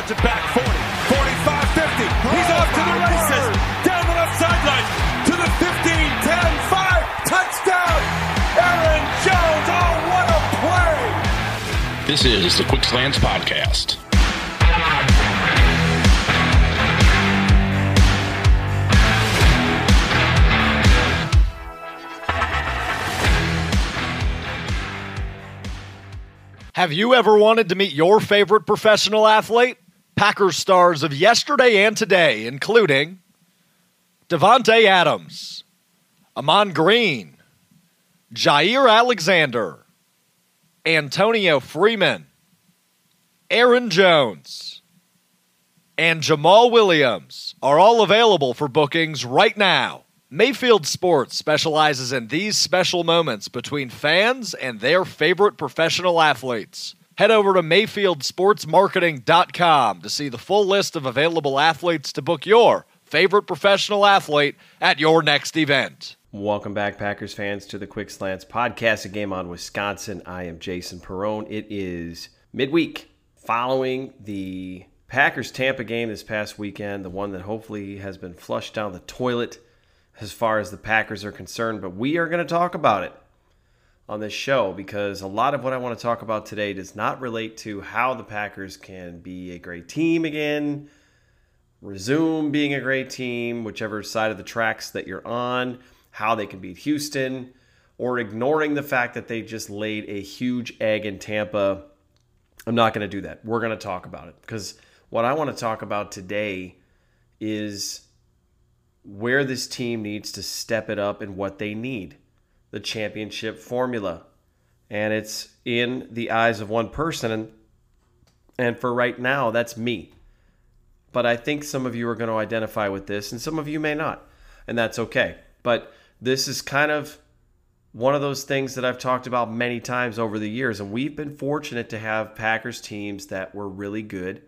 cuts it back 40, 45, 50. He's off to the races. Down the left sideline to the 15, 10, 5. Touchdown. Aaron Jones. Oh, what a play. This is the Quick Slants Podcast. Have you ever wanted to meet your favorite professional athlete? Packers stars of yesterday and today, including Davante Adams, Ahman Green, Jaire Alexander, Antonio Freeman, Aaron Jones, and Jamaal Williams are all available for bookings right now. Mayfield Sports specializes in these special moments between fans and their favorite professional athletes. Head over to MayfieldSportsMarketing.com to see the full list of available athletes to book your favorite professional athlete at your next event. Welcome back, Packers fans, to the Quick Slants podcast, a game on Wisconsin. I am Jason Perrone. It is midweek following the Packers Tampa game this past weekend, the one that hopefully has been flushed down the toilet as far as the Packers are concerned, but we are going to talk about it on this show because a lot of what I want to talk about today does not relate to how the Packers can be a great team again, resume being a great team, whichever side of the tracks that you're on, how they can beat Houston, or ignoring the fact that they just laid a huge egg in Tampa. I'm not going to do that. We're going to talk about it because what I want to talk about today is where this team needs to step it up and what they need the championship formula. And it's in the eyes of one person. And, and for right now, that's me. But I think some of you are going to identify with this, and some of you may not. And that's okay. But this is kind of one of those things that I've talked about many times over the years. And we've been fortunate to have Packers teams that were really good,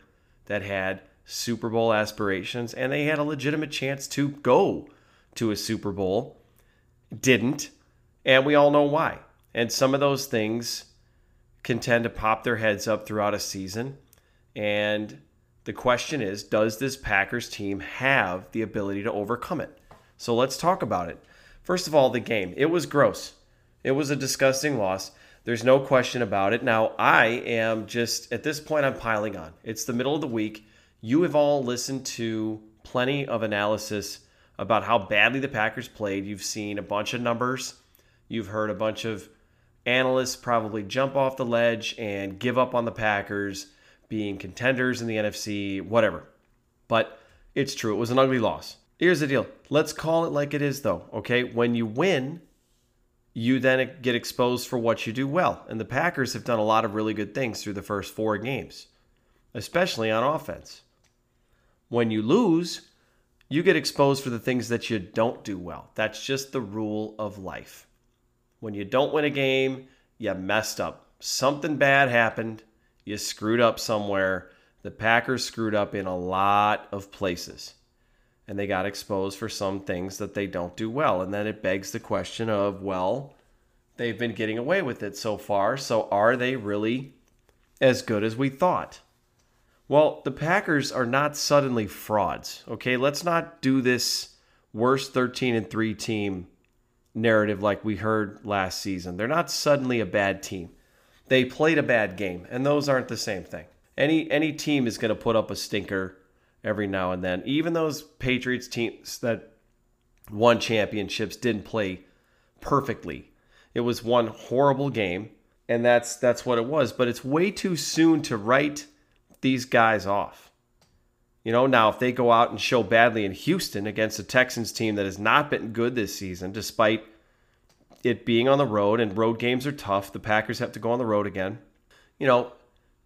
that had Super Bowl aspirations, and they had a legitimate chance to go to a Super Bowl. Didn't, and we all know why. And some of those things can tend to pop their heads up throughout a season. And the question is does this Packers team have the ability to overcome it? So let's talk about it. First of all, the game. It was gross. It was a disgusting loss. There's no question about it. Now, I am just, at this point, I'm piling on. It's the middle of the week. You have all listened to plenty of analysis about how badly the Packers played. You've seen a bunch of numbers. You've heard a bunch of analysts probably jump off the ledge and give up on the Packers being contenders in the NFC, whatever. But it's true. It was an ugly loss. Here's the deal. Let's call it like it is, though. Okay. When you win, you then get exposed for what you do well. And the Packers have done a lot of really good things through the first four games, especially on offense. When you lose, you get exposed for the things that you don't do well. That's just the rule of life. When you don't win a game, you messed up. Something bad happened. You screwed up somewhere. The Packers screwed up in a lot of places. And they got exposed for some things that they don't do well. And then it begs the question of, well, they've been getting away with it so far. So are they really as good as we thought? Well, the Packers are not suddenly frauds. Okay, let's not do this worst 13 and 3 team narrative like we heard last season. They're not suddenly a bad team. They played a bad game, and those aren't the same thing. Any any team is going to put up a stinker every now and then. Even those Patriots teams that won championships didn't play perfectly. It was one horrible game, and that's that's what it was, but it's way too soon to write these guys off. You know, now if they go out and show badly in Houston against a Texans team that has not been good this season, despite it being on the road and road games are tough, the Packers have to go on the road again. You know,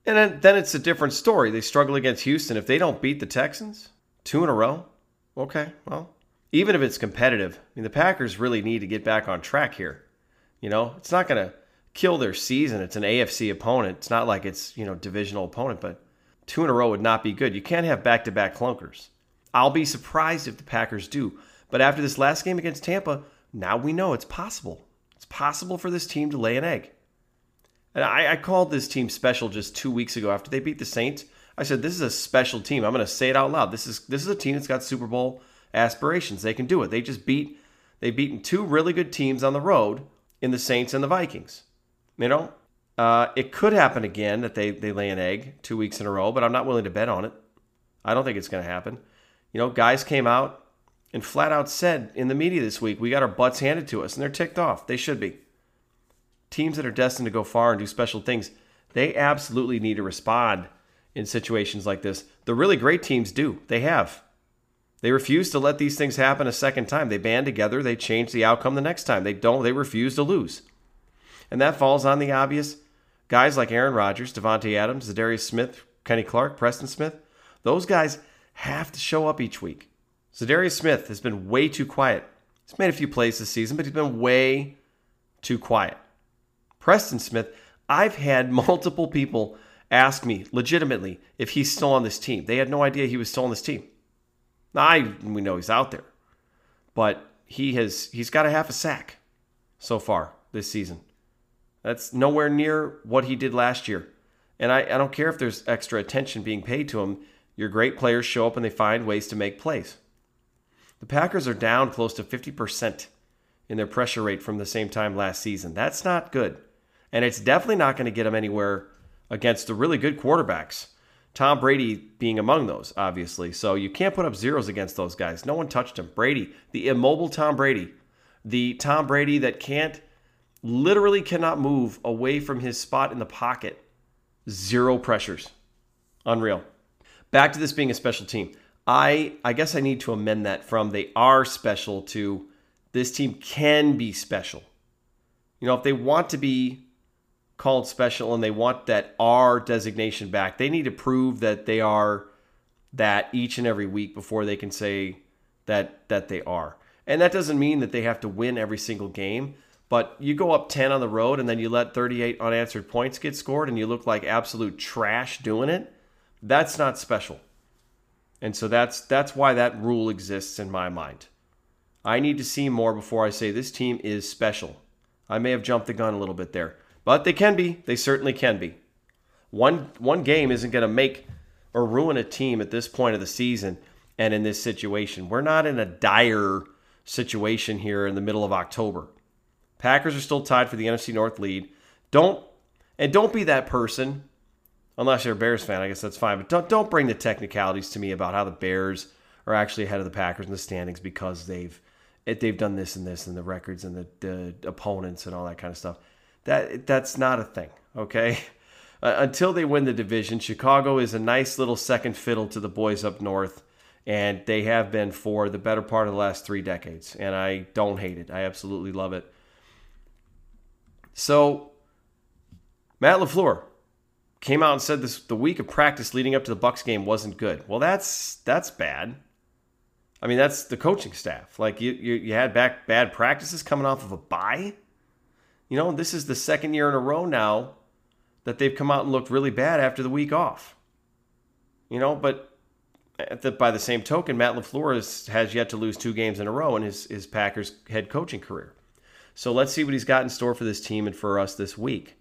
and then, then it's a different story. They struggle against Houston. If they don't beat the Texans two in a row, okay, well, even if it's competitive, I mean, the Packers really need to get back on track here. You know, it's not going to kill their season. It's an AFC opponent. It's not like it's, you know, divisional opponent, but two in a row would not be good. You can't have back to back clunkers. I'll be surprised if the Packers do. But after this last game against Tampa, now we know it's possible. It's possible for this team to lay an egg. And I, I called this team special just two weeks ago after they beat the Saints. I said this is a special team. I'm going to say it out loud. This is this is a team that's got Super Bowl aspirations. They can do it. They just beat they've beaten two really good teams on the road in the Saints and the Vikings. You know, uh, it could happen again that they they lay an egg two weeks in a row, but I'm not willing to bet on it. I don't think it's going to happen. You know, guys came out and flat out said in the media this week, we got our butts handed to us, and they're ticked off. They should be. Teams that are destined to go far and do special things, they absolutely need to respond in situations like this. The really great teams do. They have. They refuse to let these things happen a second time. They band together, they change the outcome the next time. They don't, they refuse to lose. And that falls on the obvious guys like Aaron Rodgers, Davante Adams, Za'Darius Smith, Kenny Clark, Preston Smith. Those guys have to show up each week. Za'Darius Smith has been way too quiet. He's made a few plays this season, but he's been way too quiet. Preston Smith, I've had multiple people ask me legitimately if he's still on this team. They had no idea he was still on this team. I we know he's out there, but he has he's got a half a sack so far this season. That's nowhere near what he did last year. And I, I don't care if there's extra attention being paid to him. Your great players show up and they find ways to make plays. The Packers are down close to 50% in their pressure rate from the same time last season. That's not good. And it's definitely not going to get them anywhere against the really good quarterbacks. Tom Brady being among those, obviously. So you can't put up zeros against those guys. No one touched him. Brady, the immobile Tom Brady, the Tom Brady that can't, literally cannot move away from his spot in the pocket. Zero pressures. Unreal. Back to this being a special team. I I guess I need to amend that from they are special to this team can be special. You know, if they want to be called special and they want that R designation back, they need to prove that they are that each and every week before they can say that that they are. And that doesn't mean that they have to win every single game, but you go up 10 on the road and then you let 38 unanswered points get scored and you look like absolute trash doing it. That's not special. And so that's that's why that rule exists in my mind. I need to see more before I say this team is special. I may have jumped the gun a little bit there. But they can be. They certainly can be. One one game isn't going to make or ruin a team at this point of the season and in this situation. We're not in a dire situation here in the middle of October. Packers are still tied for the NFC North lead. Don't and don't be that person unless you're a Bears fan. I guess that's fine, but don't don't bring the technicalities to me about how the Bears are actually ahead of the Packers in the standings because they've they've done this and this and the records and the, the opponents and all that kind of stuff. That that's not a thing. Okay. Uh, until they win the division, Chicago is a nice little second fiddle to the boys up north, and they have been for the better part of the last three decades. And I don't hate it. I absolutely love it. So, Matt LaFleur came out and said this the week of practice leading up to the Bucs game wasn't good. Well, that's that's bad. I mean, that's the coaching staff. Like you, you, you had back bad practices coming off of a bye. You know, this is the second year in a row now that they've come out and looked really bad after the week off. You know, but the, by the same token, Matt LaFleur has, has yet to lose two games in a row in his, his Packers head coaching career. So let's see what he's got in store for this team and for us this week.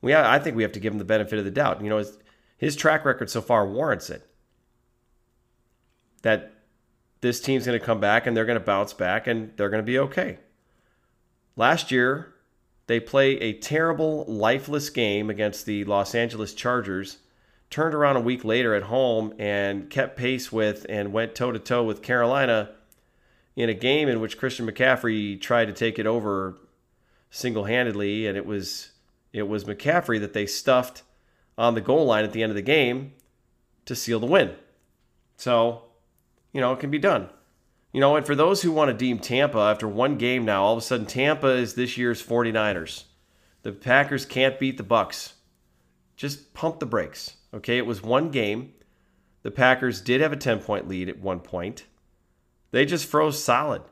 We, I think we have to give him the benefit of the doubt. You know, his, his track record so far warrants it. That this team's going to come back and they're going to bounce back and they're going to be okay. Last year, they play a terrible, lifeless game against the Los Angeles Chargers, turned around a week later at home and kept pace with and went toe to toe with Carolina in a game in which Christian McCaffrey tried to take it over single handedly, and it was it was McCaffrey that they stuffed on the goal line at the end of the game to seal the win. So, you know, it can be done. You know, and for those who want to deem Tampa after one game now, all of a sudden Tampa is this year's 49ers. The Packers can't beat the Bucs. Just pump the brakes. Okay, it was one game. The Packers did have a 10-point lead at one point. They just froze solid.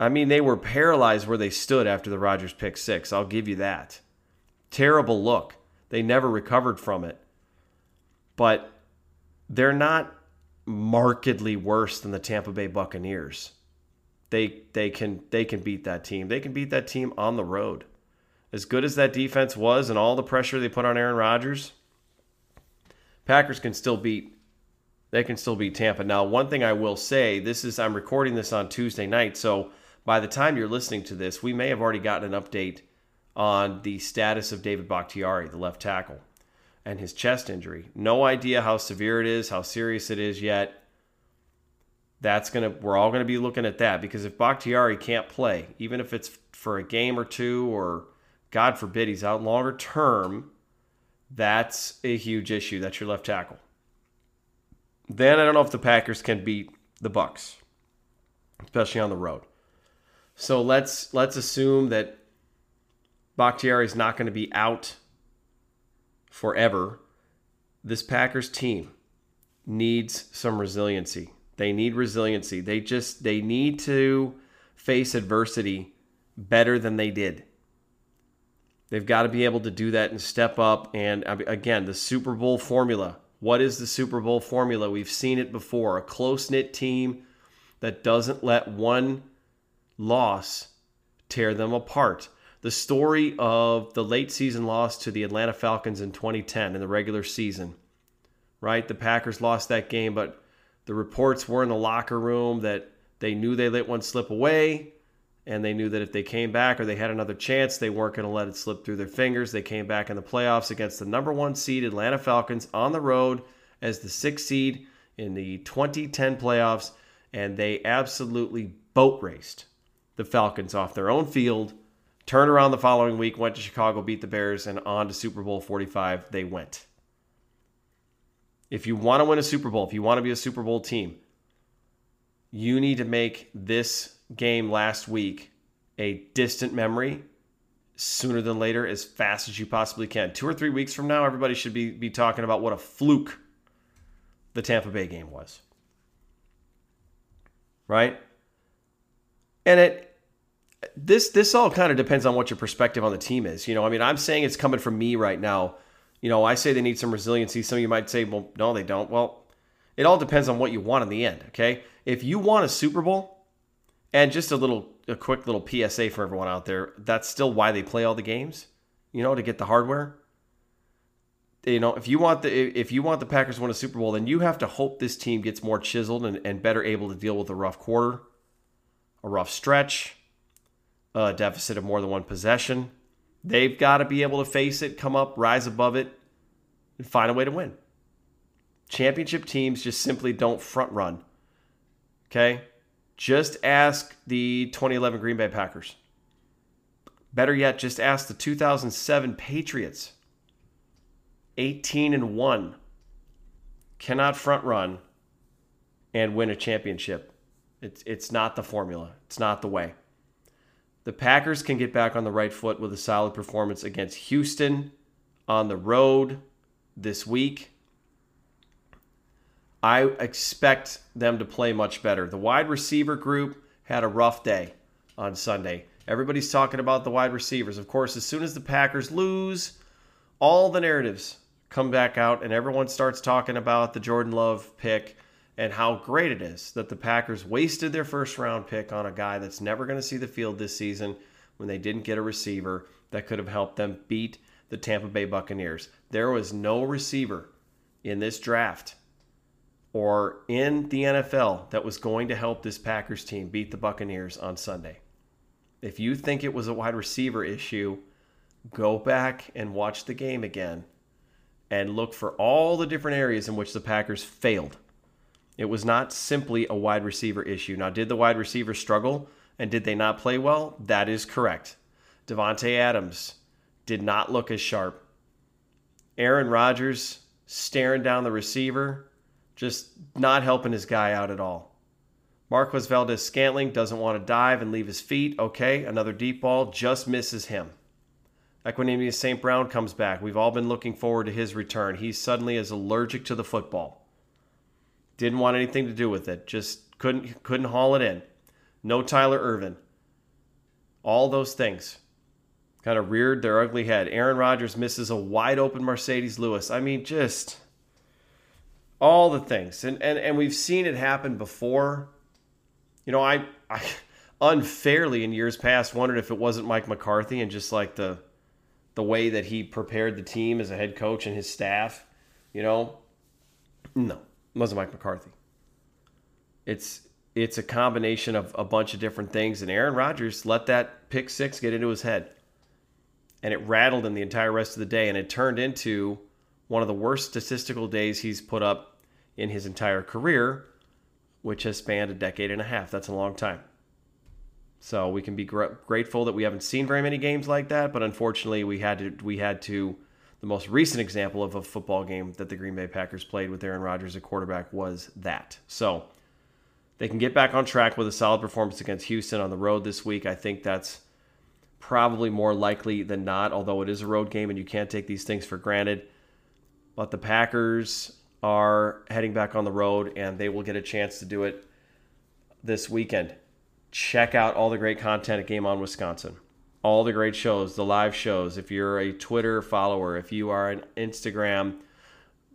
I mean, they were paralyzed where they stood after the Rodgers pick 6. I'll give you that. Terrible look. They never recovered from it. But they're not markedly worse than the Tampa Bay Buccaneers. They they can they can beat that team. They can beat that team on the road. As good as that defense was and all the pressure they put on Aaron Rodgers, Packers can still beat they can still beat Tampa. Now, one thing I will say, this is I'm recording this on Tuesday night, so by the time you're listening to this, we may have already gotten an update on the status of David Bakhtiari, the left tackle, and his chest injury. No idea how severe it is, how serious it is yet. That's gonna we're all gonna be looking at that because if Bakhtiari can't play, even if it's for a game or two, or God forbid he's out longer term, that's a huge issue. That's your left tackle. Then I don't know if the Packers can beat the Bucs, especially on the road. So let's let's assume that Bakhtiari is not going to be out forever. This Packers team needs some resiliency. They need resiliency. They just they need to face adversity better than they did. They've got to be able to do that and step up. And again, the Super Bowl formula what is the Super Bowl formula? We've seen it before a close knit team that doesn't let one loss tear them apart. The story of the late season loss to the Atlanta Falcons in 2010 in the regular season, right? The Packers lost that game, but the reports were in the locker room that they knew they let one slip away and they knew that if they came back or they had another chance, they weren't going to let it slip through their fingers. They came back in the playoffs against the number one seed Atlanta Falcons on the road as the sixth seed in the 2010 playoffs, and they absolutely boat raced the Falcons off their own field. Turned around the following week, went to Chicago, beat the Bears, and on to Super Bowl 45 they went. If you want to win a Super Bowl, if you want to be a Super Bowl team, you need to make this game last week a distant memory sooner than later as fast as you possibly can. Two or three weeks from now, everybody should be, be talking about what a fluke the Tampa Bay game was. Right? And it this this all kind of depends on what your perspective on the team is. You know, I mean, I'm saying it's coming from me right now. You know, I say they need some resiliency. Some of you might say, well, no, they don't. Well, it all depends on what you want in the end, okay? If you want a Super Bowl, and just a little, a quick little PSA for everyone out there. That's still why they play all the games, you know, to get the hardware. You know, if you want the if you want the Packers to win a Super Bowl, then you have to hope this team gets more chiseled and, and better able to deal with a rough quarter, a rough stretch, a deficit of more than one possession. They've got to be able to face it, come up, rise above it, and find a way to win. Championship teams just simply don't front run. Okay? Just ask the 2011 Green Bay Packers. Better yet, just ask the 2007 Patriots. 18 and 1. Cannot front run and win a championship. It's it's not the formula. It's not the way. The Packers can get back on the right foot with a solid performance against Houston on the road this week. I expect them to play much better. The wide receiver group had a rough day on Sunday. Everybody's talking about the wide receivers. Of course, as soon as the Packers lose, all the narratives come back out and everyone starts talking about the Jordan Love pick and how great it is that the Packers wasted their first round pick on a guy that's never going to see the field this season when they didn't get a receiver that could have helped them beat the Tampa Bay Buccaneers. There was no receiver in this draft or in the NFL that was going to help this Packers team beat the Buccaneers on Sunday. If you think it was a wide receiver issue, go back and watch the game again and look for all the different areas in which the Packers failed. It was not simply a wide receiver issue. Now, did the wide receivers struggle and did they not play well? That is correct. Davante Adams did not look as sharp. Aaron Rodgers staring down the receiver just not helping his guy out at all. Marquez Valdes Scantling doesn't want to dive and leave his feet. Okay, another deep ball just misses him. Equanimeous St. Brown comes back. We've all been looking forward to his return. He suddenly is allergic to the football. Didn't want anything to do with it. Just couldn't couldn't haul it in. No Tyler Ervin. All those things kind of reared their ugly head. Aaron Rodgers misses a wide open Marcedes Lewis. I mean, just all the things. And and, and we've seen it happen before. You know i i unfairly in years past wondered if it wasn't mike mccarthy and just like the the way that he prepared the team as a head coach and his staff you know? No, it wasn't Mike McCarthy. It's it's a combination of a bunch of different things, and Aaron Rodgers let that pick six get into his head, and it rattled him the entire rest of the day, and it turned into one of the worst statistical days he's put up in his entire career, which has spanned a decade and a half. That's a long time. So we can be gr- grateful that we haven't seen very many games like that, but unfortunately, we had to we had to. The most recent example of a football game that the Green Bay Packers played with Aaron Rodgers at quarterback was that. So they can get back on track with a solid performance against Houston on the road this week. I think that's probably more likely than not, although it is a road game and you can't take these things for granted. But the Packers are heading back on the road and they will get a chance to do it this weekend check out all the great content at Game On Wisconsin. All the great shows, the live shows. If you're a Twitter follower, if you are an Instagram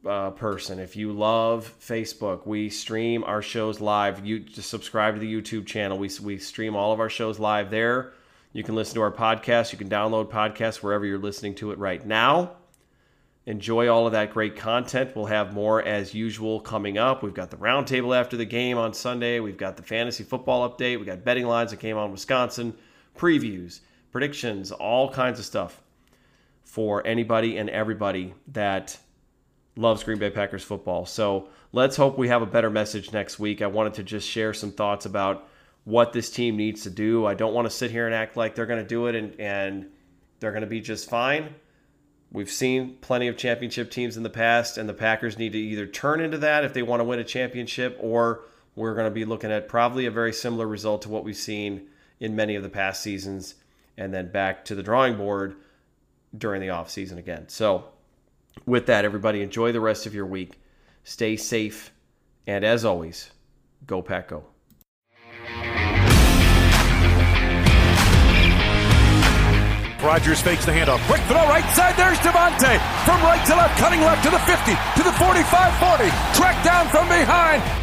uh, person, if you love Facebook, we stream our shows live. You just subscribe to the YouTube channel. We, we stream all of our shows live there. You can listen to our podcast. You can download podcasts wherever you're listening to it right now enjoy all of that great content. We'll have more as usual coming up. We've got the roundtable after the game on Sunday. We've got the fantasy football update. We got betting lines that Game On Wisconsin, previews, predictions, all kinds of stuff for anybody and everybody that loves Green Bay Packers football. So let's hope we have a better message next week. I wanted to just share some thoughts about what this team needs to do. I don't want to sit here and act like they're going to do it and, and they're going to be just fine We've seen plenty of championship teams in the past, and the Packers need to either turn into that if they want to win a championship, or we're going to be looking at probably a very similar result to what we've seen in many of the past seasons, and then back to the drawing board during the offseason again. So, with that, everybody, enjoy the rest of your week. Stay safe, and as always, go Pack Go. Rodgers fakes the handoff. Quick throw right side. There's Davante. From right to left, cutting left to the 50, to the 45 40. Track down from behind.